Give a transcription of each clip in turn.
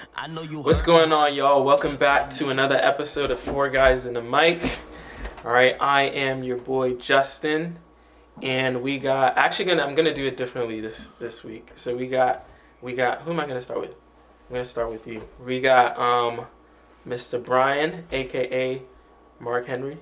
Yeah, I know you. What's going on, y'all? Welcome back to another episode of Four Guys in a Mic. All right, I am your boy Justin, and we got actually gonna I'm gonna do it differently this this week. So we got we got who am I gonna start with? I'm gonna start with you. We got um Mr. Brian, aka Mark Henry.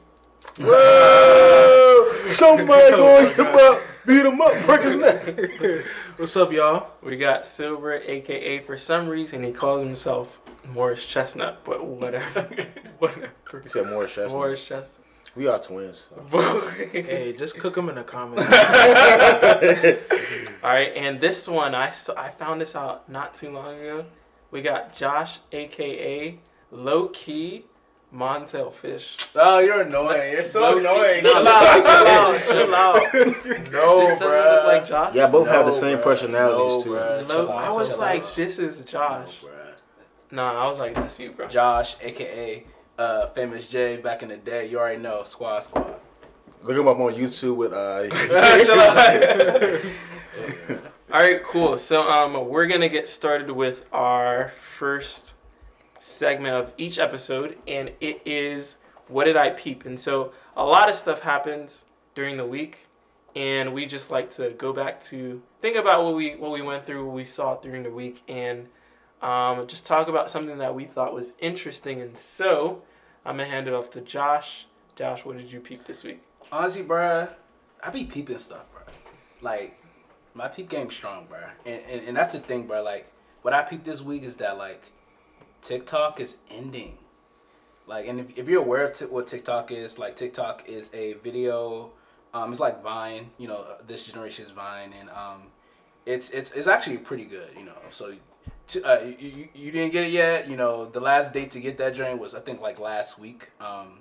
Whoa! Somebody going him up, beat him up, break his neck. What's up, y'all? We got Silver, aka for some reason he calls himself Morris Chestnut, but whatever, whatever. He said Morris Chestnut. Morris Chestnut. We are twins. so. Hey, just cook them in the comments. All right, and this one I saw, I found this out not too long ago. We got Josh, aka Low Key Montell Fish. Oh, you're annoying. You're so Low-key- annoying. No, Chill out, chill out, chill out. No, this doesn't look like Josh. Yeah, both have the same bruh. personalities No, too. bruh. Low- chill out, I was chill like, out. this is Josh. Nah, I was like, that's you, bro. Josh, aka uh, Famous J, back in the day. You already know, Squad Squad. Look him up on YouTube with uh. All right, cool. So um, we're gonna get started with our first segment of each episode, and it is what did I peep? And so a lot of stuff happens during the week, and we just like to go back to think about what we what we went through, what we saw during the week, and um, just talk about something that we thought was interesting. And so I'm gonna hand it off to Josh. Josh, what did you peep this week? Honestly, bruh, I be peeping stuff, bruh. Like, my peep game's strong, bruh. And, and, and that's the thing, bruh. Like, what I peeped this week is that, like, TikTok is ending. Like, and if, if you're aware of t- what TikTok is, like, TikTok is a video, um, it's like Vine, you know, this generation's Vine, and um, it's, it's, it's actually pretty good, you know. So, to, uh, you, you, didn't get it yet, you know, the last date to get that joint was, I think, like, last week. Um,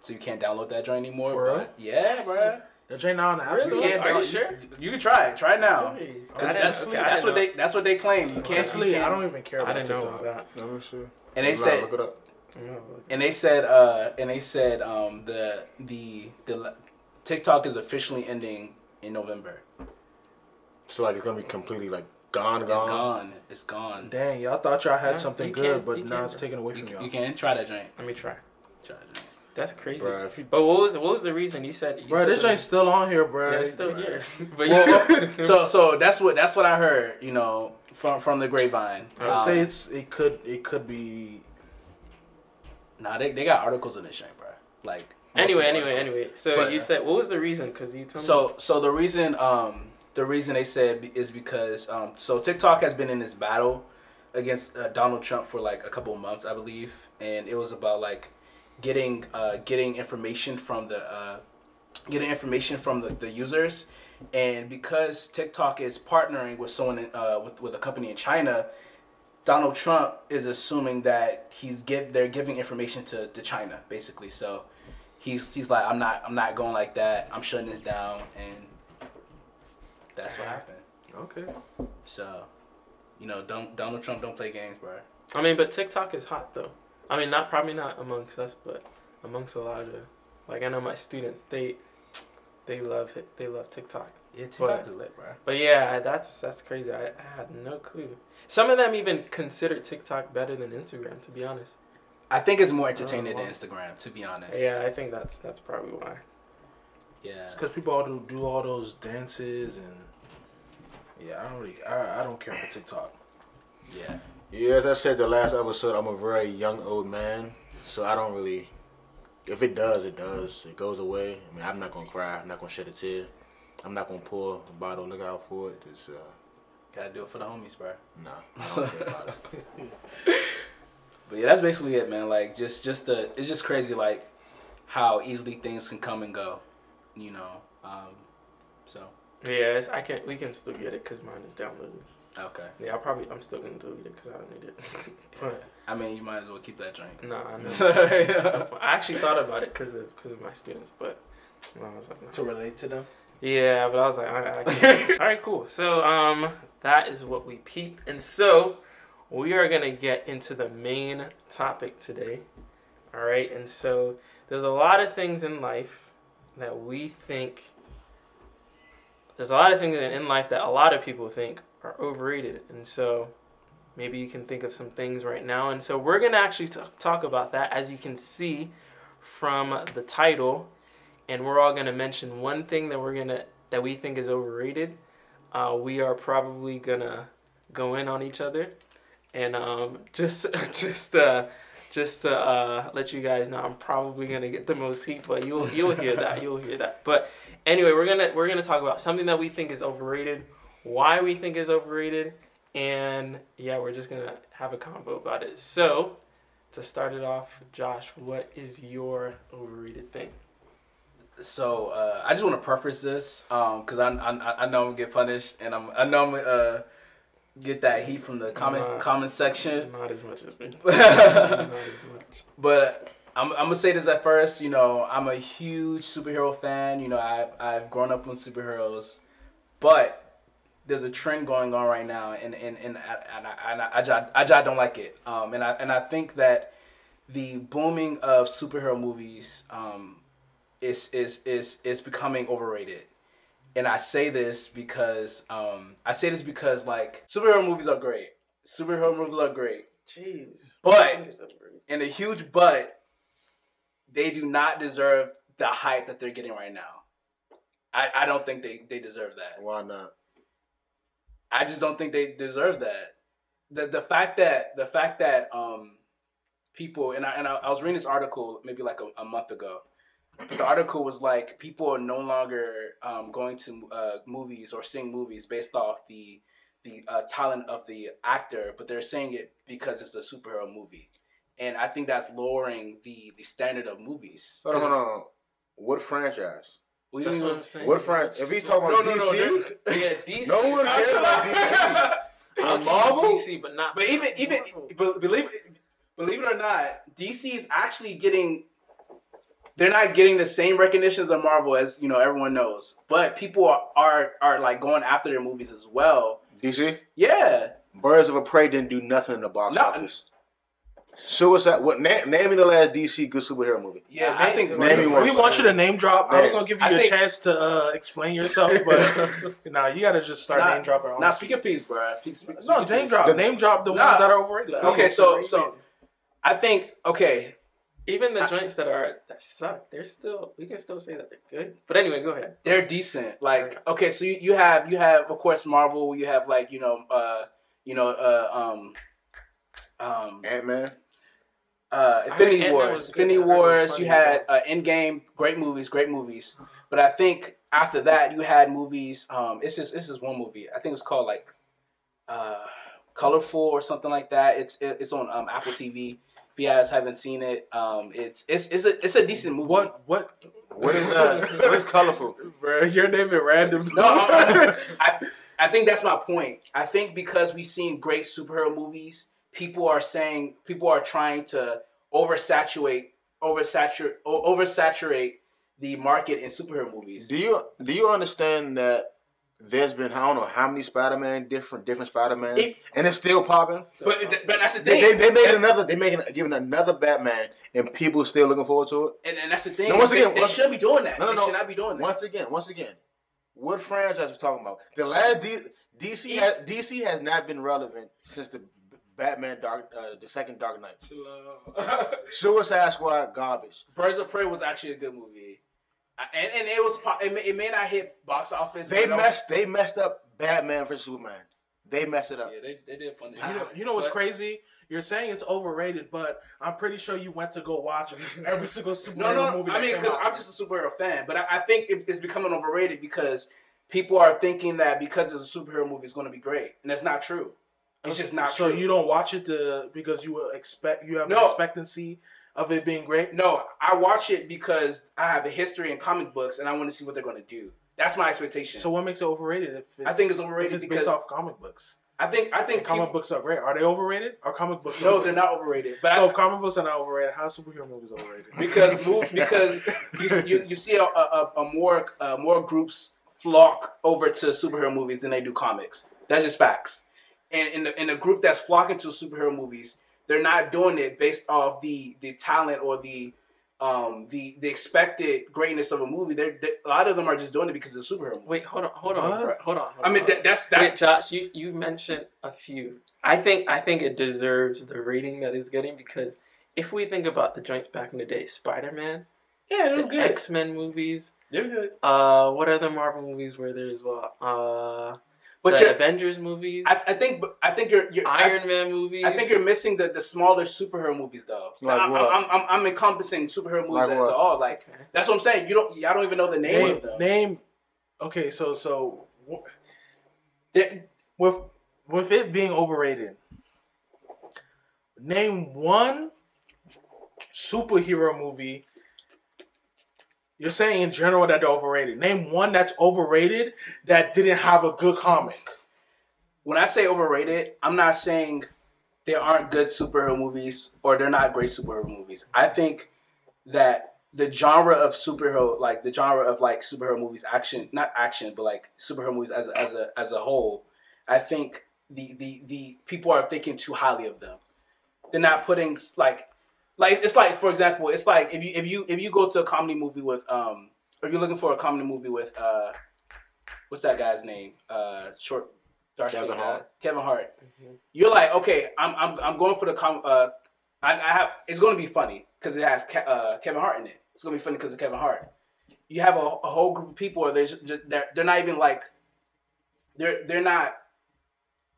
so you can't download that joint anymore. For real? but yeah, bruh. The J now on the App You Store. Really? can't Are you sure? You can try it. Try it now. 'Cause I didn't- That's, okay, that's what know. they. That's what they claim. You can't. Honestly, you can't. I don't even care I didn't know TikTok. about that. I'm sure. And they Nah, said. look it up. And they said. Uh. And they said. Um. The. The. The. TikTok is officially ending in November. So like it's gonna be completely like gone, It's gone. gone. It's gone. Dang, y'all thought y'all had Yeah, something good, but now can't, it's taken away from You, y'all. you can try that joint. Let me try. Try that joint. That's crazy. Bruh, you But what was what was the reason you said? You Bro, said this joint's still on here, yeah, bro. it's still here. But Well, so so that's what that's what I heard. You know, from from the grapevine. I Um, say it's it could it could be Nah, they, they got articles in this joint, bro. Like. anyway, anyway, articles. anyway. So But- you said what was the reason? Because you told me. So so the reason um the reason they said is because um so TikTok has been in this battle against uh, Donald Trump for like a couple of months I believe and it was about like getting uh getting information from the uh getting information from the, the users and because TikTok is partnering with someone in, uh with with a company in China Donald Trump is assuming that he's give they're giving information to, to China basically so he's he's like I'm not I'm not going like that. I'm shutting this down and that's what happened. okay. So, you know, don't Donald Trump don't play games, bro. I mean, but TikTok is hot though. I mean, not probably not amongst us, but amongst a lot of like I know my students, they they love it. They love TikTok. Yeah, TikTok's lit, bro. But yeah, that's that's crazy. I, I had no clue. Some of them even consider TikTok better than Instagram, to be honest. I think it's more entertaining Oh, wow. than Instagram, to be honest. Yeah, I think that's that's probably why. Yeah. It's because people all do do all those dances and yeah, I don't really I, I don't care for TikTok. Yeah. Yeah, as I said the last episode, I'm a very young old man, so I don't really. If it does, it does. It goes away. I mean, I'm not gonna cry. I'm not gonna shed a tear. I'm not gonna pour a bottle. Look out for it. It's uh, Gotta do it for the homies, bro. nah. I don't care about it. But yeah, that's basically it, man. Like just just the it's just crazy like how easily things can come and go. You know. Um so Yeah, it's, I can we can still get it because mine is downloaded. Okay. Yeah, I'll probably I'm still gonna delete it because I don't need it. but I mean, you might as well keep that drink. no, I know. So, yeah. I actually thought about it because of because of my students, but I was like, no. To relate to them. Yeah, but I was like, I, I can't. all right, cool. So, um, that is what we peep, and so we are gonna get into the main topic today. All right, and so there's a lot of things in life that we think. There's a lot of things in in life that a lot of people think are overrated, and so maybe you can think of some things right now. And so we're gonna actually t- talk about that, as you can see from the title, and we're all gonna mention one thing that we're gonna that we think is overrated. Uh, we are probably gonna go in on each other, and um, just just uh, just to uh, let you guys know, I'm probably gonna get the most heat, but you'll you'll hear that, you'll hear that. But anyway, we're gonna we're gonna talk about something that we think is overrated, why we think is overrated, and yeah, we're just gonna have a convo about it. So, to start it off, Josh, what is your overrated thing? So uh, I just want to preface this because I, I I know I'm gonna get punished and I'm I know I'm gonna uh, get that heat from the comments Nah. comment section. Not as much as me. Not but as much. I'm, I'm gonna say this at first. You know, I'm a huge superhero fan. You know, I've I've grown up on superheroes, but there's a trend going on right now, and and and, I- and, I, and I, I, just- I, just don't like it. Um, and I and I think that the booming of superhero movies um, is is is is becoming overrated. And I say this because um, I say this because like superhero movies are great. Superhero movies are great. Jeez. But- And a huge but, they do not deserve the hype that they're getting right now. I, I don't think they, they deserve that. Why not? I just don't think they deserve that. The the fact that the fact that um people and I and I, I was reading this article maybe like a, a month ago. The article was like people are no longer um, going to uh, movies or seeing movies based off the the uh, talent of the actor, but they're saying it because it's a superhero movie, and I think that's lowering the the standard of movies. Hold on, hold on. What franchise? We That's don't what I'm saying. What franchise? If he's talking no, about no, no, DC, no. Yeah, DC. No one cares about DC. Okay, On Marvel? DC, but not. But even even be- believe believe it or not, DC is actually getting. They're not getting the same recognitions of Marvel as you know everyone knows, but people are are, are like going after their movies as well. DC, Yeah, Birds of a Prey didn't do nothing in the box No. office. Suicide. What? Name, name me the last DC good superhero movie. Yeah, I name- think- Name me we want you to name drop. I was gonna give you I a think- chance to uh, explain yourself, but nah, you gotta just start Nah, name dropping. now honestly. speak a piece, bro. Speak, speak, No, speak name piece. drop. The- name drop the Nah. ones that are overrated. Okay, so so I think okay. Even the I- joints that are that suck, they're still. We can still say that they're good. But anyway, go ahead. They're decent. Like okay, so you, you have you have of course Marvel. You have like you know uh you know uh um um Ant Man. Uh, Infinity Wars. Infinity I heard it was Wars. funny You had uh, Endgame. Great movies. Great movies. But I think after that you had movies. Um, it's just this is one movie. I think it was called like uh, Colorful or something like that. It's it, it's on um, Apple TV. If you guys haven't seen it, um, it's it's it's a it's a decent movie. what what? What is that? what is colorful? Bro, you're naming random. No, I, I, I think that's my point. I think because we've seen great superhero movies, people are saying people are trying to oversaturate, oversaturate, oversaturate the market in superhero movies. Do you do you understand that there's been I don't know how many Spider Man different different Spider Man It- and it's still popping. But but that's the thing. they, they making That's- another they making giving another Batman and people still looking forward to it. and, and that's the thing. No, once again, they once- should be doing that. No, no, they no. should not be doing that. Once again, once again, what franchise we talking about? The last D, DC It- has DC has not been relevant since the Batman Dark uh, the second Dark Knight. Suicide Squad garbage. Birds of Prey was actually a good movie, and and it was po- it may, it may not hit box office. They but it was- messed they messed up Batman vs Superman. They messed it up. Yeah, they, they did punish. You know, you know what's But- crazy? You're saying it's overrated, but I'm pretty sure you went to go watch every single superhero No, no, movie. I mean, because I'm just a superhero fan, but I, I think it, it's becoming overrated because people are thinking that because it's a superhero movie, it's going to be great, and that's not true. It's just not so true. you don't watch it to because you will expect you have No. an expectancy of it being great. no, I watch it because I have a history in comic books, and I want to see what they're going to do. That's my expectation. So what makes it overrated? If it's, I think it's overrated it's because- based off comic books. I think I think comic people, books are great. Are they overrated? Are comic books? no, overrated? they're not overrated, but So I, if comic books are not overrated, how are superhero movies overrated? because move because you, you, you see a, a, a more uh, more groups flock over to superhero movies than they do comics. That's just facts. And in the in the group that's flocking to superhero movies, they're not doing it based off the the talent or the um, the the expected greatness of a movie. They're, they a lot of them are just doing it because it's a superhero. Movie. Wait, hold on, hold on, What? bro, hold on. I mean, that, that's that's Wait, Josh, you you mentioned a few. I think I think it deserves the rating that it's getting because if we think about the joints back in the day, Spider Man, yeah, it was good. X Men movies, They're good. uh, what other Marvel movies were there as well? Uh, But the Avengers movies, I, I think I think you're, you're I- Iron Man movies. I think you're missing the, the smaller superhero movies though. Like I'm, what? I'm, I'm, I'm encompassing superhero movies Like as what? all. Like Okay. that's what I'm saying. You don't y'all don't even know the names Name, of them. name. Okay, so so wh- with with it being overrated, name one superhero movie. You're saying in general that they're overrated. Name one that's overrated that didn't have a good comic. when I say overrated, I'm not saying there aren't good superhero movies or they're not great superhero movies. I think that the genre of superhero, like the genre of like superhero movies, action, not action, but like superhero movies as a, as a as a whole, I think the the the people are thinking too highly of them. They're not putting like like it's like for example, it's like if you if you if you go to a comedy movie with um, or you're looking for a comedy movie with uh, what's that guy's name? Uh, short. dark Kevin. Hart. Kevin Hart. Mhm. You're like, okay, I'm I'm I'm going for the com. Uh, I, I have. It's going to be funny because it has Ke- uh, Kevin Hart in it. It's going to be funny because of Kevin Hart. You have a, a whole group of people, or they're, they're they're not even like. They're they're not.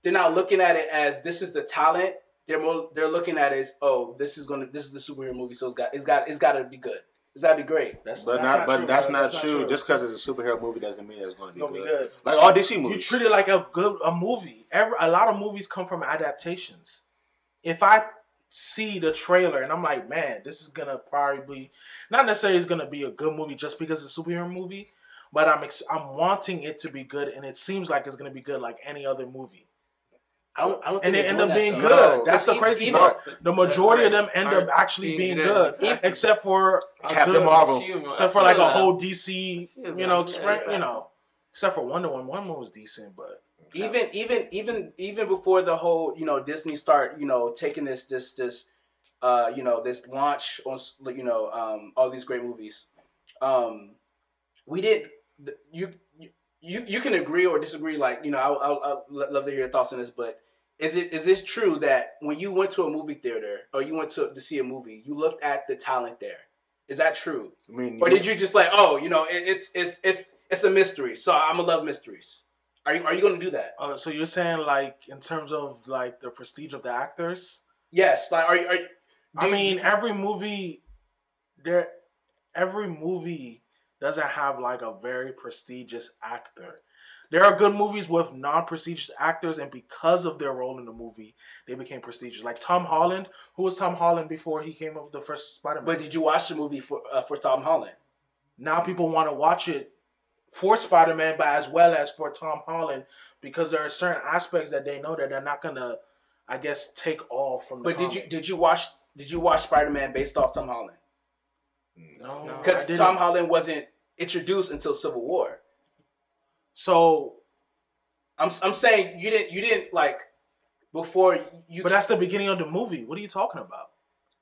They're not looking at it as this is the talent. They're more. They're looking at it as oh, this is gonna. This is the superhero movie, so it's got it's got it's got to be good. It's got to be great. That's But that's not, but true, that's bro. not true. Just because it's a superhero movie doesn't mean it's going to it's be, gonna be good. good. Like all DC movies, You treat it like a good a movie. Every a lot of movies come from adaptations. If I see the trailer and I'm like, man, this is gonna probably not necessarily it's gonna be a good movie just because it's a superhero movie, but I'm ex- I'm wanting it to be good, and it seems like it's gonna be good like any other movie. I don't. I don't. And think they they're end up doing being that, No. good. That's the crazy even- part. The majority of them end up actually being being good. good, Exactly. except for Captain good- Marvel. Except for like a whole DC, you know, yeah, express, exactly. you know, except for Wonder Woman. Wonder Woman was decent, but even even even even before the whole you know Disney start you know taking this this this uh you know this launch on you know um all these great movies um we did th- you you you can agree or disagree like you know I I I'd love to hear your thoughts on this but is it is this true that when you went to a movie theater or you went to to see a movie you looked at the talent there is that true I mean, or did you just like oh you know it, it's it's it's it's a mystery so I'm gonna love mysteries are you are you gonna do that uh, so you're saying like in terms of like the prestige of the actors? Yes, like are you? Are you do I you- mean, every movie, there, every movie doesn't have like a very prestigious actor. There are good movies with non-prestigious actors, and because of their role in the movie, they became prestigious. Like Tom Holland, who was Tom Holland before he came up with the first Spider-Man. but did you watch the movie for uh, for Tom Holland? now people want to watch it for Spider-Man, but as well as for Tom Holland, because there are certain aspects that they know that they're not gonna, I guess, take all from. The But did you did you watch did you watch Spider Man based off Tom Holland? No, No. Because didn't. Tom Holland wasn't introduced until Civil War. So, I'm I'm saying you didn't you didn't like before you but that's the beginning of the movie. What are you talking about?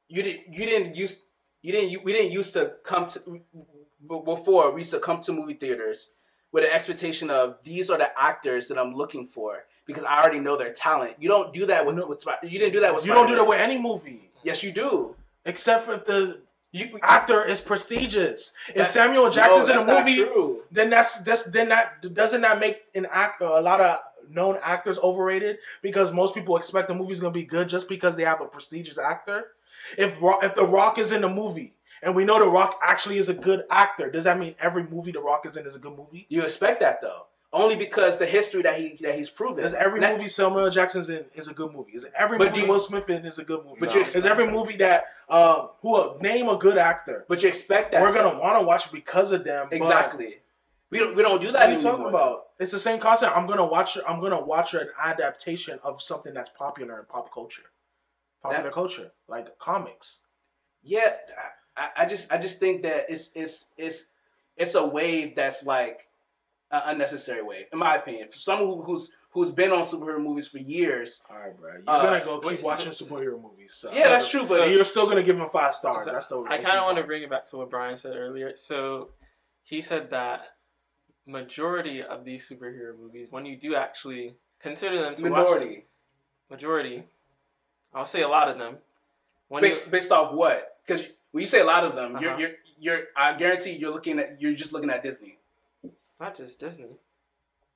you didn't you didn't use you didn't you, we didn't used to come to before we used to come to movie theaters with an expectation of these are the actors that I'm looking for because I already know their talent. You don't do that with, No. with you didn't do that with You don't do that with any movie, Yes, you do. except for if the You actor is prestigious. If Samuel Jackson's no, in a movie, then that's that's then that doesn't that make an actor a lot of known actors overrated because most people expect the movie's gonna be good just because they have a prestigious actor. If if The Rock is in the movie and we know The Rock actually is a good actor, does that mean every movie The Rock is in is a good movie? You expect that though, only because the history that he that he's proven. Is every movie Samuel Jackson's in is a good movie? Is every movie you- Will Smith in is a good movie? But you is every movie that um who name a good actor? But you expect that. We're gonna want to watch because of them. exactly. We don't we don't do What that are you talking anymore. about? It's the same concept. I'm gonna watch. I'm gonna watch an adaptation of something that's popular in pop culture, popular That- culture, like comics. Yeah, I, I just I just think that it's it's it's it's a wave that's like an unnecessary wave, in my opinion. For someone who, who's who's been on superhero movies for years. All right, bro. You're Uh, gonna go keep wait, watching so- superhero movies. So. Yeah, that's true, but And you're still gonna give him five stars. So, that's the. I kind of want to bring it back to what Brian said earlier. So he said that majority of these superhero movies, when you do actually consider them to watch minority. majority, I'll say a lot of them. When you, Based, based off what? Because when you say a lot of them, Uh-huh. you're, you're you're I guarantee you're looking at you're just looking at Disney. Not just Disney.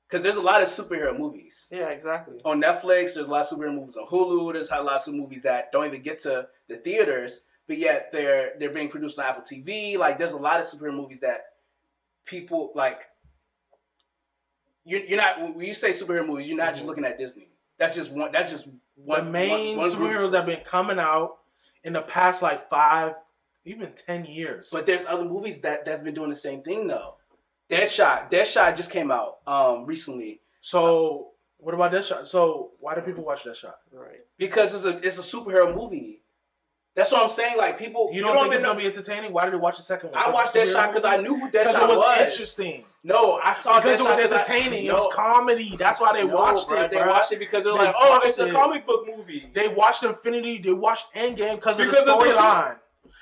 Because there's a lot of superhero movies. Yeah, exactly. on Netflix. There's a lot of superhero movies on Hulu. There's a lot of movies that don't even get to the theaters, but yet they're they're being produced on Apple TV. Like there's a lot of superhero movies that people like. You're, you're not when you say superhero movies, you're not just Mhm. looking at Disney. That's just one. That's just one. the main one- one group. superheroes that have been coming out in the past like five, even ten years. But there's other movies that that's been doing the same thing though. Deadshot. Deadshot just came out um recently so what about that shot? So why do people watch that shot? Right. because it's a it's a superhero movie. That's what I'm saying. Like people, You don't, think it's know. gonna be entertaining? Why did you watch the second one? I watched that shot because I knew who because Deadshot it was, was. interesting. No, I saw Because it was Deadshot 'cause I- entertaining. it was comedy. That's why they no, watched bruh, it. They bruh. watched it because they're They like, oh, it's watched a it. comic book movie. They watched Infinity. They watched Endgame because of the Because it's a su- storyline,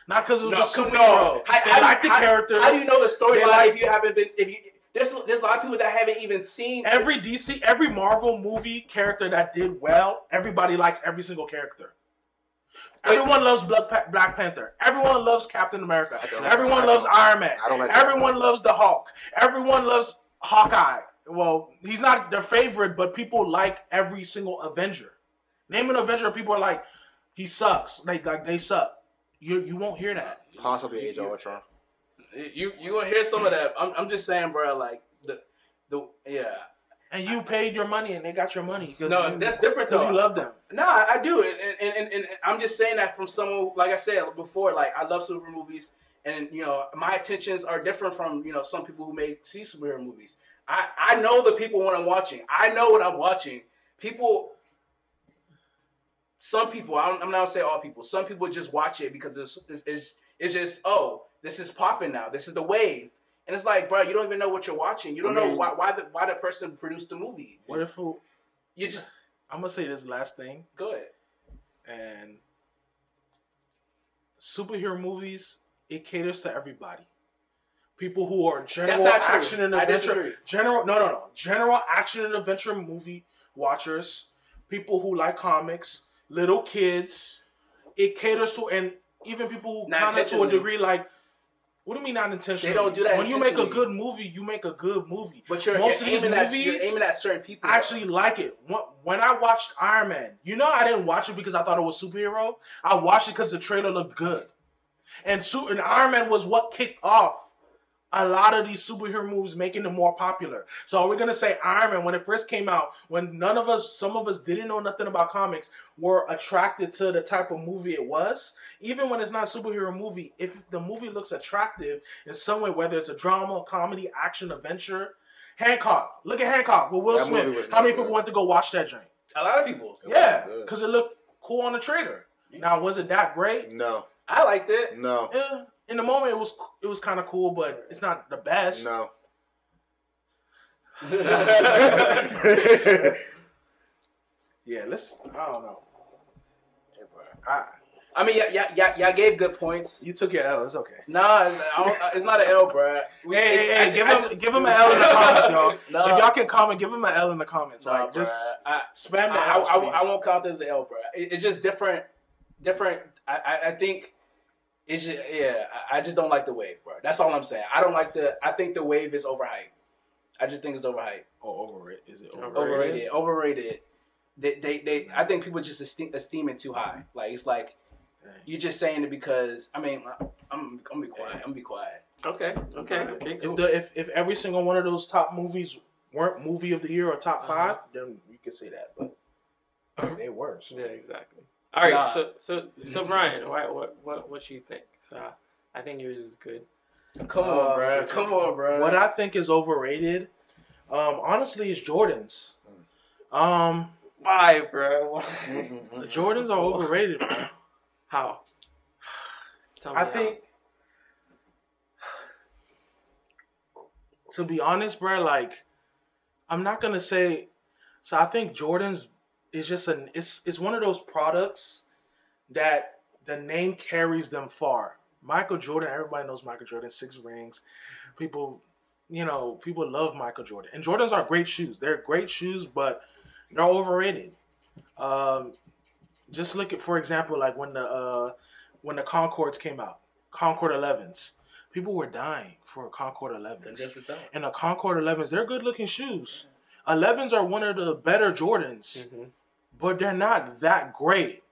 not because it was no, just superhero. on. How, They how- like the how- characters. How do you know the storyline like- if you haven't been? If you there's there's a lot of people that haven't even seen Every DC, every Marvel movie character that did well, everybody likes every single character. Everyone loves Black Panther. Everyone loves Captain America. Everyone loves Iron Man. I don't like Everyone loves the Hulk. Everyone loves Hawkeye. Well, he's not their favorite, but people like every single Avenger. Name an Avenger, people are like, he sucks. Like, like they suck. You you won't hear that. Possibly Age of Ultron. you you gonna hear some of that. I'm, I'm just saying, bro. Like the the yeah. And you paid your money, and they got your money. No, you, that's different because though. you love them. No, I, I do, and, and, and, and I'm just saying that from someone like I said before. Like I love superhero movies, and you know my attentions are different from you know some people who may see superhero movies. I I know the people when I'm watching. I know what I'm watching. People, some people. I'm, I'm not gonna say all people. Some people just watch it because it's it's, it's, it's just oh this is popping now. This is the wave. And it's like, bro, you don't even know what you're watching. You don't I know why why the why the person produced the movie. What if it- You just I'm gonna say this last thing, go ahead. and superhero movies it caters to everybody. People who are general That's not true. action and adventure, general no no no general action and adventure movie watchers, people who like comics, little kids. It caters to and even people kind of to a degree like. What do you mean not intentionally? They don't do that When you make a good movie, you make a good movie. But you're, Most you're of these aiming at you're aiming at certain people. I actually like it. When- I watched Iron Man, you know, I didn't watch it because I thought it was superhero. I watched it because the trailer looked good, and su- and Iron Man was what kicked off a lot of these superhero movies, making them more popular. So we're gonna say Iron Man when it first came out, when none of us, some of us didn't know nothing about comics, were attracted to the type of movie it was. Even when it's not a superhero movie, if the movie looks attractive in some way, whether it's a drama, comedy, action, adventure. Hancock. Look at Hancock with Will That Smith. How many not people good. went to go watch that joint? a lot of people. It Yeah, because it looked cool on the trailer. Now, was it that great? No, I liked it. no, Eh, in the moment, it was it was kind of cool, but it's not the best. no. Yeah, let's. I don't know. I, I mean, yeah, yeah, yeah, y'all gave good points. you took your L. It's okay. Nah, it's, don't, uh, it's not an L, bro. We- Hey, hey, hey, ju- give I him ju- give him an L in the comments, y'all. Nah, If y'all can comment, give him an L in the comments. nah, like, bro. just I, spam I, the I, L's, I. I won't count this as an L, bro. It, it's just different. Different. I, I, I think it's just yeah. I, I just don't like the wave, bro. That's all I'm saying. I don't like the. I think the wave is overhyped. I just think it's overhyped. Oh, overrated. Is it overrated? Overrated. Overrated. They, they, they. I think people just esteem, esteem it too high. Like it's like you're just saying it because. I mean, I'm, I'm gonna be quiet. I'm gonna be quiet. Okay. Okay. Okay. Cool. If the if, if every single one of those top movies weren't movie of the year or top Uh-huh. 5 then you could say that. But they were. so- Yeah, exactly. All right, Nah. so so so Brian, why, what what what you think? So I think yours is good. Come Uh, on, bro. Come on, bro. What I think is overrated, um, honestly, is Jordans. Um, Why, bro? Why? the Jordans are overrated, bro. How? Tell me I how. think, to be honest, bro, like, I'm not gonna say, So I think Jordans is just an it's it's one of those products that the name carries them far. Michael Jordan, everybody knows Michael Jordan, six rings. People, you know, people love Michael Jordan. And Jordans are great shoes. They're great shoes, but they're overrated. Um, just look at, for example, like when the uh, when the Concords came out, Concord 11s. People were dying for Concord 11s. And the Concord 11s, they're good looking shoes. 11s are one of the better Jordans, Mhm. But they're not that great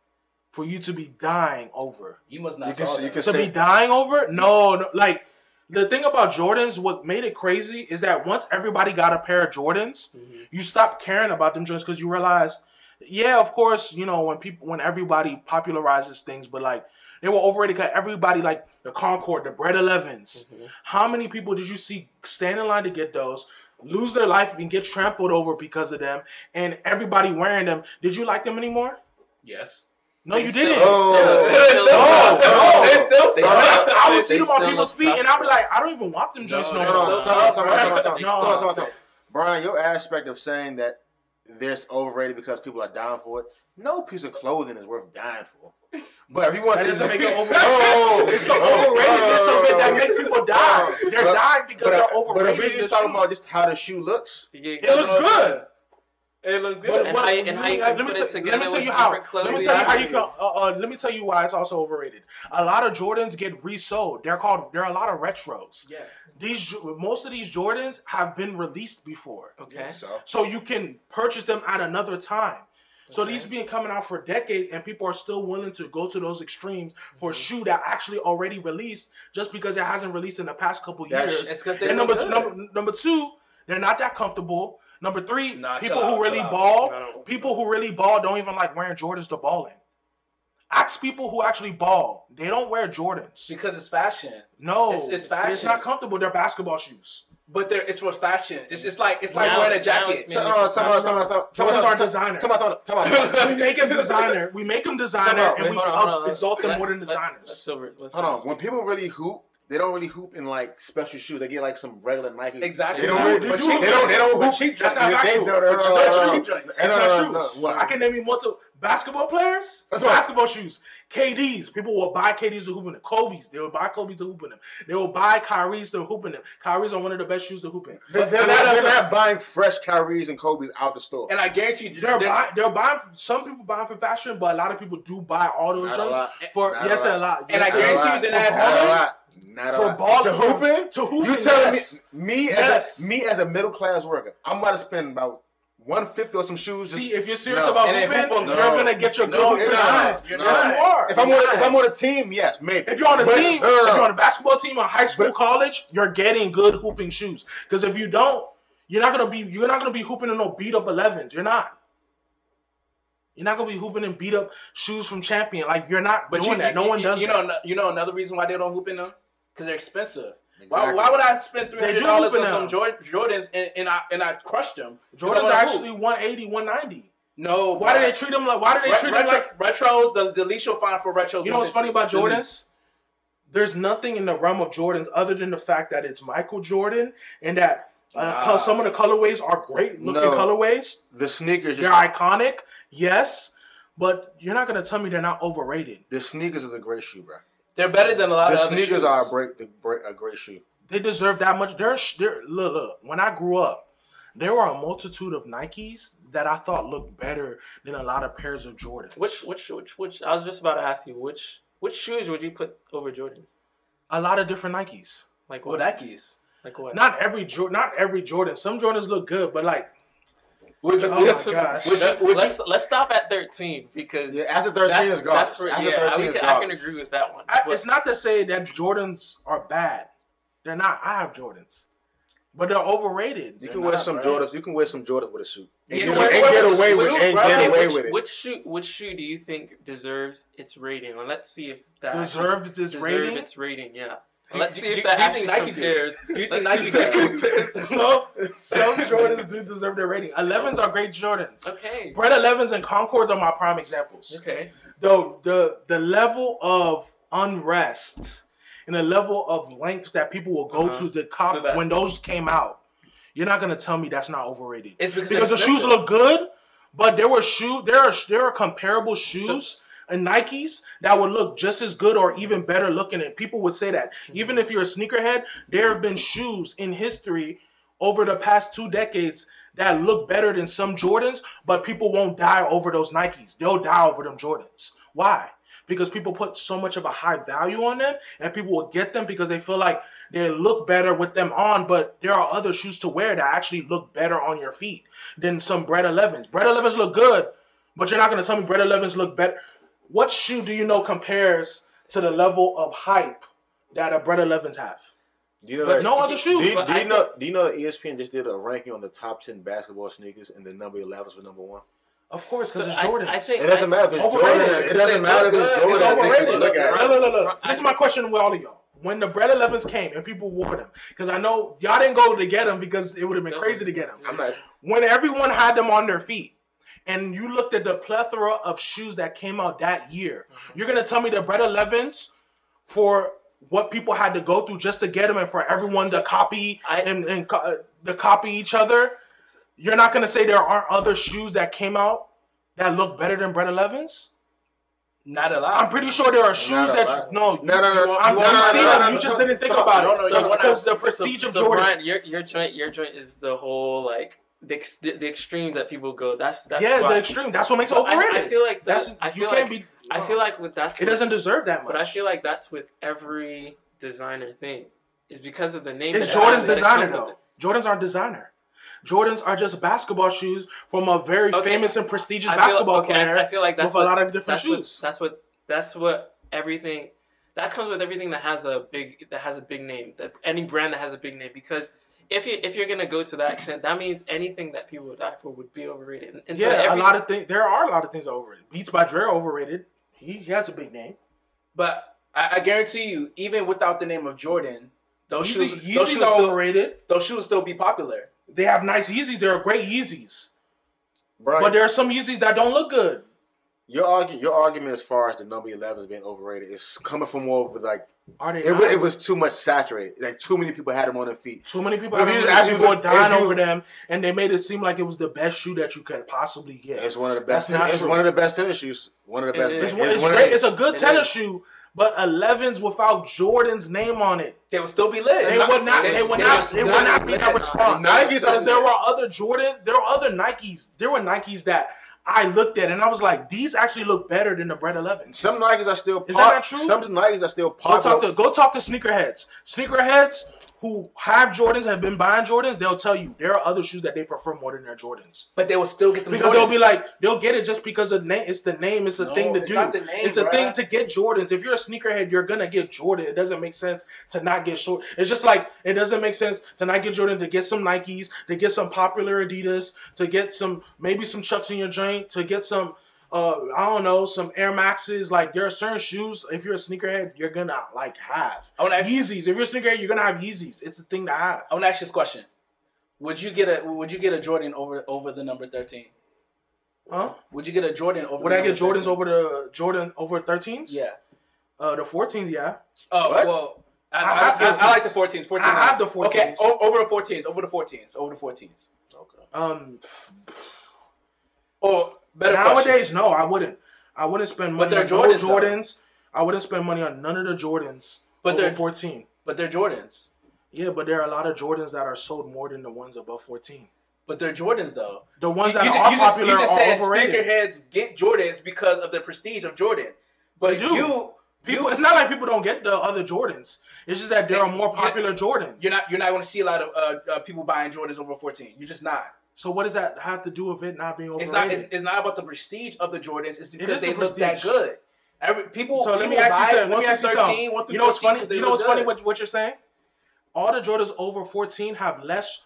for you to be dying over. You must not You can you can To be dying over? No, no, like the thing about Jordans, what made it crazy is that once everybody got a pair of Jordans, Mhm. you stopped caring about them Jordans because you realized, yeah, of course, you know, when people, when everybody popularizes things, but like they were overrated because everybody, like the Concord, the Bread 11s, Mhm. how many people did you see stand in line to get those? Lose their life and get trampled over because of them, and everybody wearing them. Did you like them anymore? Yes. No, They you still- didn't. Oh. they They still- still- no, no. They still suck. I would see them on people's feet, tough, and I'd be like, I don't even want them joints No, no, they No, more. no, still time out, suck, time out, time out, bro. time out, They time out, suck. time out, time out. Brian, your aspect of saying that this overrated because people are dying for it. No piece of clothing is worth dying for. But if he wants That to doesn't make it Oh, overrated. It's the oh, overratedness oh, of it that oh, makes people die. oh. They're But- dying because But, they're overrated. but overrated. if we just talking about just how the shoe looks, You- it looks good. It looks But good. And what- and how you let me put tell- it Let me tell you how. Let me tell you how you can. Uh, uh, let me tell you why it's also overrated. A lot of Jordans get resold. They're called. There are a lot of retros. Yeah. These most of these Jordans have been released before, Okay. so so you can purchase them at another time. So Okay. these been coming out for decades, and people are still willing to go to those extremes for a Mm-hmm. shoe that actually already released, just because it hasn't released in the past couple That's- years. It's And number two, number, number two, they're not that comfortable. Number three, Nah, people who out, really ball, don't- people who really ball don't even like wearing Jordans to ball in. Ask people who actually ball; they don't wear Jordans. because it's fashion. No, It's- it's It's not comfortable. They're basketball shoes. But there, it's for fashion. It's just like it's like Now- wearing a jacket. it's So, mainly no, for time out, time out, time out, time Jordans out, are time- designer. Time out, time out, time out, time out. we make them designer. We make them designer, and we hold on, hold on. up- exalt them Let- more than designers. let's silver- let's Hold on. When people really hoop, they don't really hoop in like special shoes. They get like some regular Nike. Exactly. They don't. They Really, do- they, they do. don't. They don't. They don't But hoop. cheap That's not They- factual. no, no, no, That's no, not no, true. no. That's No, not no, true. no, what? I can name you multiple basketball players. That's what- basketball shoes. KDs. People will buy KDs to hoop in them. Kobe's. They will buy Kobe's to hoop in them. They will buy Kyrie's to hoop in them. Kyrie's are one of the best shoes to hoop in. They, they're, And not, that they're doesn't- buying fresh Kyries and Kobe's out the store. And I guarantee you, They're they're, buying. They're buying. Some people buying for fashion, but a lot of people do buy all those Not a joints for Not a yes, lot. a lot. And I Yes, Not a guarantee you that For that's- Not a lot. Not a for lot. ball to hooping. to hooping. You telling yes. me me Yes. as a, me as a middle class worker, I'm about to spend about one fifty on some shoes. See, if you're serious No. about And then hooping, hooping- you're gonna get your good No, hooping you're not. shoes. You're yes, you are. if I'm on a, if I'm on a team, yes, maybe. If you're on a But- team, no, no, no. if you're on a basketball team, a high school, But- college, you're getting good hooping shoes. Because if you don't, you're not gonna be you're not gonna be hooping in no beat up 11s. You're not. You're not gonna be hooping in beat up shoes from Champion. Like you're not but doing you, that. No you, one does You that. know, you know another reason why they don't hoop in them because they're expensive. Why, Exactly. why would I spend three They hundred do dollars on in some Jordans and, and I and I crushed them? 'Cause I Jordan's wanna actually hoop. 180, 190. no. Why do they treat them like? Why do they Re- treat them like? retros? The, the least you'll find for retros. You know what's funny about Jordans? least. There's nothing in the realm of Jordans other than the fact that it's Michael Jordan and that uh, Ah. some of the colorways are great looking No. colorways. the sneakers. They're Just, iconic, yes, but you're not gonna tell me they're not overrated. the sneakers is a great shoe, bro. They're better than a lot The of other sneakers shoes. are a break, the break, a great shoe. They deserve that much. They're, they're look, look. When I grew up, there were a multitude of Nikes that I thought looked better than a lot of pairs of Jordans. Which which which which? I was just about to ask you which which shoes would you put over Jordans? a lot of different Nikes. Like Well, what? Nikes. like what? Not every Jor- not every Jordan. Some Jordans look good, but like Would you, Oh would, my gosh. would you, would you, let's let's stop at thirteen because Yeah, after 13 that's, is garbage. that's for, after yeah, 13 we is can, I can agree with that one. I, it's not to say that Jordans are bad. They're not. I have Jordans, but they're overrated. You They're can wear some bro. Jordans. You can wear some Jordans with a suit. And Yeah, get, and get away which- with and get away which, with it. Which shoe which shoe do you think deserves its rating? And let's see if that Deserves actually this deserve rating? its rating. Yeah. Let's do- see if that do actually think Nike compares. Do you think Nike see if that does? compares. some some Jordans do deserve their rating. 11s are great Jordans. Okay. Bread 11s and Concords are my prime examples. Okay. Though the the level of unrest and the level of lengths that people will go Uh-huh. to the cop So when those came out, You're not gonna tell me that's not overrated. It's because, because the shoes look good, but there were shoe there are there are comparable shoes and Nikes that would look just as good or even better looking. And people would say that Mm-hmm. even if you're a sneakerhead, there have been shoes in history over the past two decades that look better than some Jordans, but people won't die over those Nikes. They'll die over them Jordans. Why? Because people put so much of a high value on them, and people will get them because they feel like they look better with them on. But there are other shoes to wear that actually look better on your feet than some Bread 11s. Bread 11s look good, but you're not going to tell me Bread 11s look better. What shoe do you know compares to the level of hype that a Bread 11s have? Do you know But that, No other do shoes. you, do you know? Do you know that ESPN just did a ranking on the top ten basketball sneakers, and the number 11s were number one? Of course, because So it's I- I think- It doesn't matter if it's Overrated. Jordan. It doesn't matter if it's It's Jordan. It's It's overrated. just look at Look, it. look, look, look. I This is my question with all of y'all. When the bread 11s came and people wore them, because I know y'all didn't go to get them because it would have been crazy to get them. I'm not. When everyone had them on their feet, and you looked at the plethora of shoes that came out that year, Mm-hmm. you're gonna tell me the bread 11s for what people had to go through just to get them, and for everyone to copy I- and, and co- uh, to copy each other. You're not gonna say there aren't other shoes that came out that look better than bread 11s. Not a lot. I'm pretty sure there are shoes Not a that lot. you, no, No, no, no. I'm, no, you no, see no, them, no, you just no. didn't think no, about no, it. no, So- because no. the prestige so, of so Jordans. Brian, your your joint your joint is the whole like the, ex- the, the extreme that people go. That's that's yeah, why. the extreme. That's what makes it But I, overrated. I feel like that's that's I you can't like be. I feel like with that's it doesn't deserve that much. But I feel like that's with every designer thing. It's because of the name. it's Jordan's designer though. Jordans aren't designer. Jordans are just basketball shoes from a very Okay. famous and prestigious feel, basketball okay, player I feel like that's with a lot of different that's what, shoes. that's what that's what everything that comes with everything that has a big that has a big name. That any brand that has a big name because. If you if you're gonna go to that extent, that means anything that people would die for would be overrated. And, and so yeah, every- a lot of things. There are a lot of things overrated. Beats by Dre overrated. He, he has a big name. But I, I guarantee you, even without the name of Jordan, those Yeezy, shoes, Yeezys those shoes, are still, overrated. those shoes still be popular. They have nice Yeezys. They're great Yeezys. Brian, But there are some Yeezys that don't look good. Your argument, your argument as far as the number 11s being overrated is coming from more of like Are they? it, not? it was too much saturated. Like too many people had them on their feet. Too many people. But if you them, just actually people look- dying you- over them, and they made it seem like it was the best shoe that you could possibly get. It's one of the best. That's not It's true. one of the best tennis shoes. One of the best. is. It's, one- it's one great. the- It's a good it tennis is. shoe, but 11s without Jordan's name on it, They would still be lit. they would not. It They would not. They would not be lit. that response. Nikes there were other Jordan. There were other Nikes. There were Nikes that I looked at and I was like, these actually look better than the Bread 11s. Some Nikes are still. Is that not true? Some Nikes are still pop. Go talk to go talk to sneakerheads. Sneakerheads who have Jordans have been buying Jordans. They'll tell you there are other shoes that they prefer more than their Jordans. but they will still get them Because they'll be like, they'll get it just because of name. It's the name. It's a No, thing to it's do. not the name, it's a bruh. thing to get Jordans. If you're a sneakerhead, you're gonna get Jordan. It doesn't make sense to not get short. It's just like it doesn't make sense to not get Jordan to get some Nikes, to get some popular Adidas, to get some maybe some Chucks in your joint, to get some. Uh, I don't know, some Air Maxes. Like there are certain shoes. If you're a sneakerhead, you're gonna like have I wanna ask- Yeezys. If you're a sneakerhead, you're gonna have Yeezys. It's a thing to have. I want to ask you this question: Would you get a Would you get a Jordan over over the number thirteen? Huh? Would you get a Jordan over? Would the I get Jordans 13? over the Jordan over 13s? Yeah. Uh, the 14s, yeah. Oh What? well. I, I I, have I, I like the 14s. 14s. I have nice. the Okay, 14s. o- over the 14s. Over the 14s. Over the 14s. Okay. Um, Or better question. nowadays, no, I wouldn't. I wouldn't spend money But they're on no Jordans, though. Jordans. I wouldn't spend money on none of the Jordans. But over they're- 14. But they're Jordans. Yeah, but there are a lot of Jordans that are sold more than the ones above 14. But they're Jordans though. The ones You, that you are you just, popular you just are said overrated. sneakerheads get Jordans because of the prestige of Jordan. But They you, People, you, it's not like people don't get the other Jordans. It's just that there are more popular Jordans. you're not you're not going to see a lot of uh, uh, people buying Jordans over 14. You're just not. So what does that have to do with it not being overrated? It's overrated? not. It's, it's not about the prestige of the Jordans. It's because is they the look that good. Every people. So let me ask you buy something. Let me ask you something. You know what's 14 funny? 'cause they You know look what's funny? good. What, what you're saying? All the Jordans over 14 have less,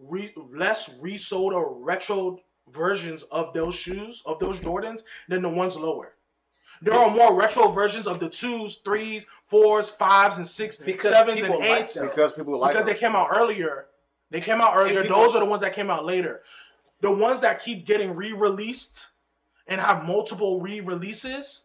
re, less resold or retro versions of those shoes of those Jordans than the ones lower. There are more retro versions of the twos, threes, fours, fives, and six, Because sevens, and eights them. Because people like because they came out earlier. They came out earlier. people- Those are the ones that came out later. The ones that keep getting re-released and have multiple re-releases.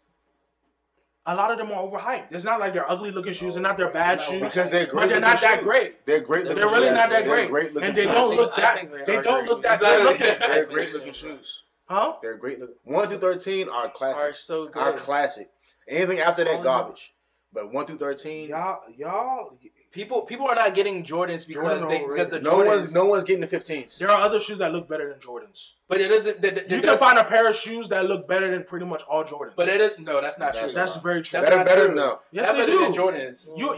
a lot of them are overhyped. It's not like they're ugly looking shoes. They're not they're bad shoes. Because they're great. But great. they're not that shoes. great. They're great. looking They're really shoes. not that They're great. great looking And they shoes. don't look that. think they They don't look that looking. good looking. They're great looking shoes. Huh? They're great looking. One through thirteen are classic. Are so good. Are classic. Anything after Oh, that garbage. But one through thirteen, Y'all, y'all. People people are not getting Jordans because Jordan they because the no Jordans. one's no one's getting the fifteens. There are other shoes that look better than Jordans. but it isn't. The, the, You the- can find a pair of shoes that look better than pretty much all Jordans. But it is no. That's not That's true. that's very true. That's better, not better true. no. yes, That's they better do. than Jordans. You y'all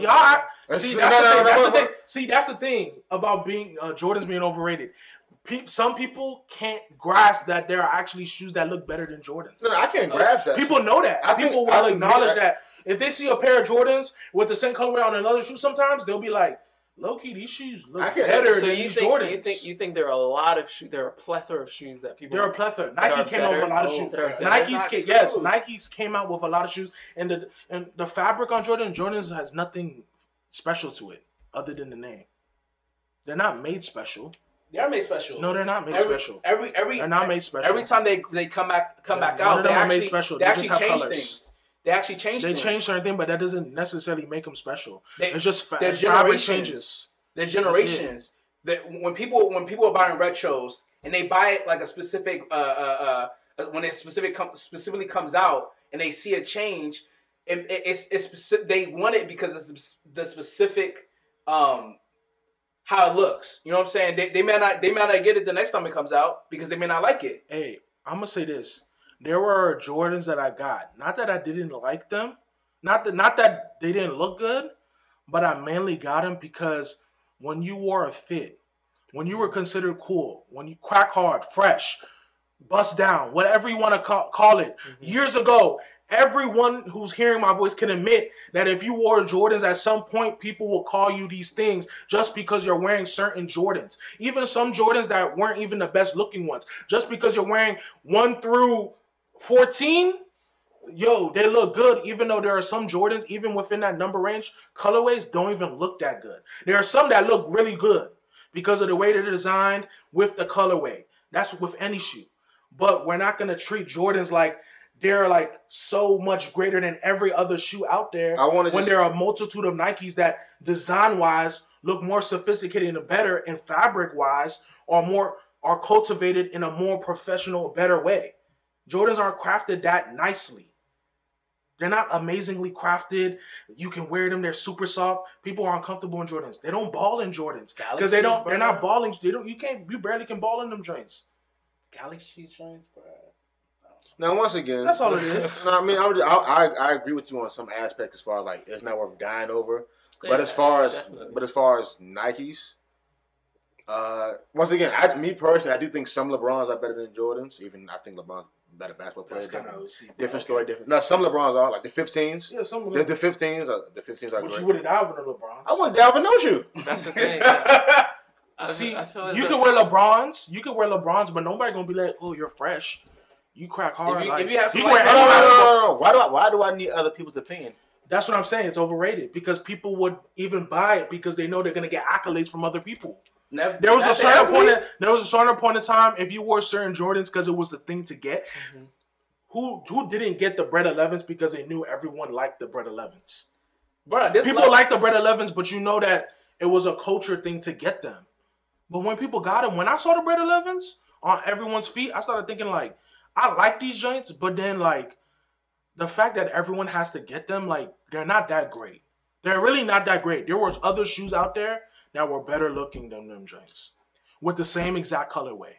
That's- see no, that's no, the no, thing. no, That's no, the no. thing. See that's the thing about being uh, Jordans being overrated. Some people can't grasp that there are actually shoes that look better than Jordans. No, no, I can't grasp that. People know that. I think- people I will think acknowledge that- that. If they see a pair of Jordans with the same colorway on another shoe, sometimes they'll be like, "Low key, these shoes look I can- better so than you these think Jordans." you think you think there are a lot of shoes? There are a plethora of shoes that people. there are a plethora. Nike are came out with a lot of Oh, shoes. better. Nike's came, yes. Nike's came out with a lot of shoes, and the and the fabric on Jordan Jordans has nothing special to it other than the name. They're not made special. They are made special. No, they're not made every, special. Every every They're not made special. Every time they they come back come Yeah, back out, they're actually made special. they They actually just have change colors. things. They actually change they things. change certain things, but that doesn't necessarily make them special. They- it's just there's generations. changes. There's generations that when people when people are buying retros and they buy it like a specific uh uh, uh when it specific com- specifically comes out and they see a change, and it, it's it's they want it because it's the the specific um how it looks. You know what I'm saying? They, they may not they may not get it the next time it comes out because they may not like it. Hey, I'm gonna say this: there were Jordans that I got. Not that I didn't like them, not that not that they didn't look good, but I mainly got them because when you wore a fit, when you were considered cool, when you crack hard, fresh, bust down, whatever you want to call, call it, mm-hmm. years ago. Everyone who's hearing my voice can admit that if you wore Jordans at some point, people will call you these things just because you're wearing certain Jordans. Even some Jordans that weren't even the best looking ones. Just because you're wearing 1 through 14, yo, they look good. Even though there are some Jordans, even within that number range, colorways don't even look that good. There are some that look really good because of the way they're designed with the colorway. That's with any shoe. But we're not gonna treat Jordans like they're like so much greater than every other shoe out there. I wanna when just- there are a multitude of Nikes that design wise look more sophisticated and better, and fabric wise are more are cultivated in a more professional, better way. Jordans aren't crafted that nicely. They're not amazingly crafted. You can wear them. They're super soft. People are uncomfortable in Jordans. They don't ball in Jordans because they don't. They're not balling. They don't. You can't. You barely can ball in them joints. Galaxy joints, bro. Now, once again, That's all it is. No, I mean, I'm I, I I agree with you on some aspects as far as like it's not worth dying over. But as far as Definitely. but as far as Nikes, uh, once again, I, me personally, I do think some LeBrons are better than Jordans. Even I think LeBron's a better basketball player. That's kind Different, of see. different story. Different. No, some LeBrons are like the 15s. Yeah, some of The, them. the 15s are the 15s are But great. you wouldn't have with a LeBron. I want Dalvin No shoe. That's the thing. I See, feel- I feel you if- can wear LeBrons. You can wear LeBrons, but nobody gonna be like, "Oh, you're fresh. You crack hard." If you- like, if you have some like- No, any no, no, basketball- no, no, no. Why do I why do I need other people's opinion? That's what I'm saying. It's overrated because people would even buy it because they know they're gonna get accolades from other people. Never, There was a certain point. In, there was a certain point in time. If you wore certain Jordans because it was the thing to get, Mhm. who who didn't get the Bred 11s because they knew everyone liked the Bred 11s. bro. This People like, like the Bred 11s, but you know that it was a culture thing to get them. But when people got them, when I saw the Bred 11s on everyone's feet, I started thinking like, I like these joints, but then like the fact that everyone has to get them, like they're not that great. They're really not that great. There was other shoes out there that were better looking than them joints with the same exact colorway.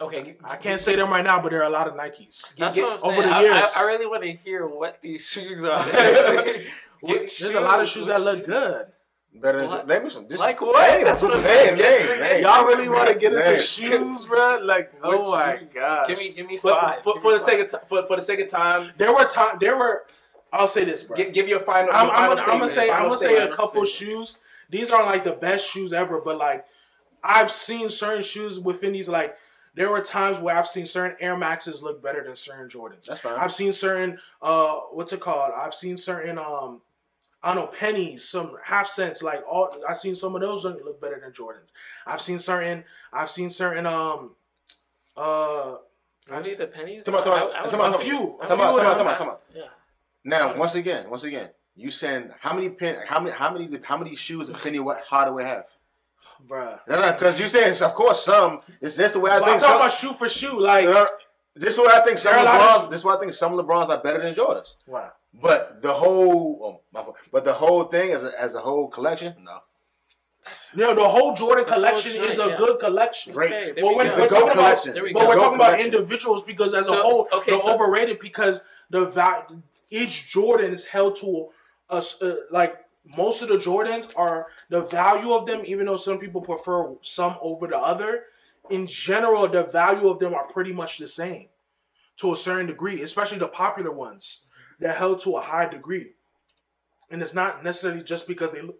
okay. I can't say them right now, but there are a lot of Nikes. That's get- what I'm saying. over the I- I- years. I, really want to hear what these shoes are. Which There's a lot of shoes? shoes that look shoes? good. Better than What? name me some. Just, Like what? Name, That's what I'm name, saying. name, name. Y'all really want to get into Name. shoes, bro? Like, oh my shoes? god! Give me, give me five. for, Give for me the sake of for, for the sake of time, There were time. There were. I'll say this, bro. give, give your final. I'm, your I'm, final gonna, I'm gonna say I'm gonna say a couple shoes. These aren't like the best shoes ever, but like I've seen certain shoes within these. Like there were times where I've seen certain Air Maxes look better than certain Jordans. That's fine. I've seen certain uh what's it called? I've seen certain um I don't know pennies, some half cents, like all I've seen some of those look better than Jordans. I've seen certain I've seen certain um uh Really, the pennies? Come on, come on, I- I would- come on, a few, Come on, come on, come on, come on. Yeah. Now, once again, once again, you send how many pin, how many, how many, how many shoes does Penny Hardaway have? Bruh. No, no, because you saying, of course, some. Is this the way I But I'm think? talking Some, about shoe for shoe. Like, No, no, this is what I think. Some There are a lot of- LeBrons. This is why I think some LeBrons are better than Jordans. wow. But the whole, oh, my but the whole thing as a, as the whole collection, no, You know, the whole Jordan The whole collection is a yeah. good collection. great. Okay, there But we when go. It's the we're GOAT talking about- collection. There we But we're GOAT talking about individuals because as a whole, okay, they're so- overrated because the va- each Jordan is held to a uh, like most of the Jordans are the value of them, even though some people prefer some over the other. In general, the value of them are pretty much the same to a certain degree, especially the popular ones. They're held to a high degree, and it's not necessarily just because they look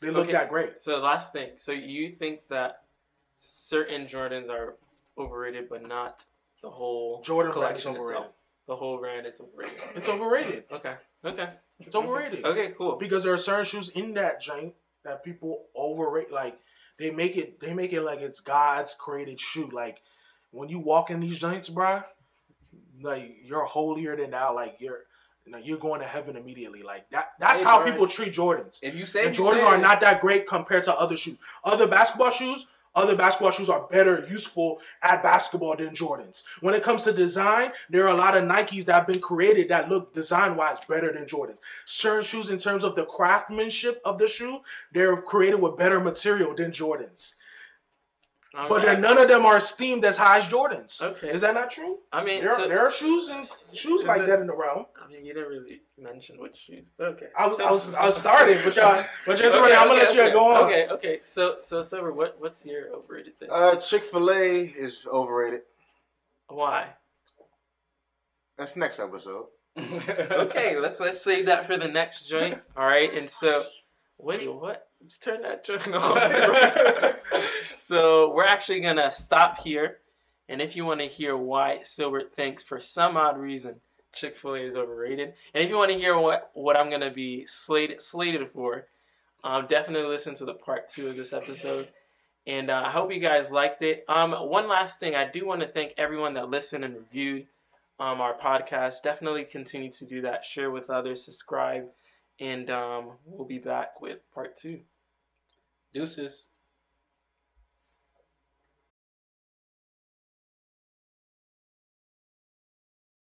they look Okay. that great. So last thing. So you think that certain Jordans are overrated, but not the whole Jordan brand is collection overrated. itself. The whole brand is overrated. It's overrated. Okay. Okay. It's overrated. Okay. Cool. because there are certain shoes in that joint that people overrate. Like they make it, they make it like it's God's created shoe. Like when you walk in these joints, bruh, like you're holier than thou. Like you're, you know, you're going to heaven immediately. Like that. That's Hey, how Jordan. people treat Jordans. If you say you Jordans say are not that great compared to other shoes. Other basketball shoes. Other basketball shoes are better, useful at basketball than Jordans. When it comes to design, there are a lot of Nikes that have been created that look design wise better than Jordans. Certain shoes, in terms of the craftsmanship of the shoe, they're created with better material than Jordans. But then none of them are esteemed as high as Jordans. Okay. Is that not true? I mean, There, so, there are shoes and shoes like that in the realm. I mean, you didn't really mention which shoes, but okay. I was, I was, I was starting, but y'all, but you're Okay, I'm gonna okay, let you go on. Okay, okay. So, so Silver, what, what's your overrated thing? Uh, Chick Fil A is overrated. Why? That's next episode. Okay, let's let's save that for the next joint. All right, and so wait, what? Just turn that joint off. so we're actually gonna stop here, and if you want to hear why Silbert thinks for some odd reason Chick Fil A is overrated, and if you want to hear what what I'm gonna be slated slated for, um, definitely listen to the part two of this episode. And uh, I hope you guys liked it. Um, one last thing, I do want to thank everyone that listened and reviewed um, our podcast. Definitely continue to do that. Share with others, subscribe, and um, we'll be back with part two. Deuces.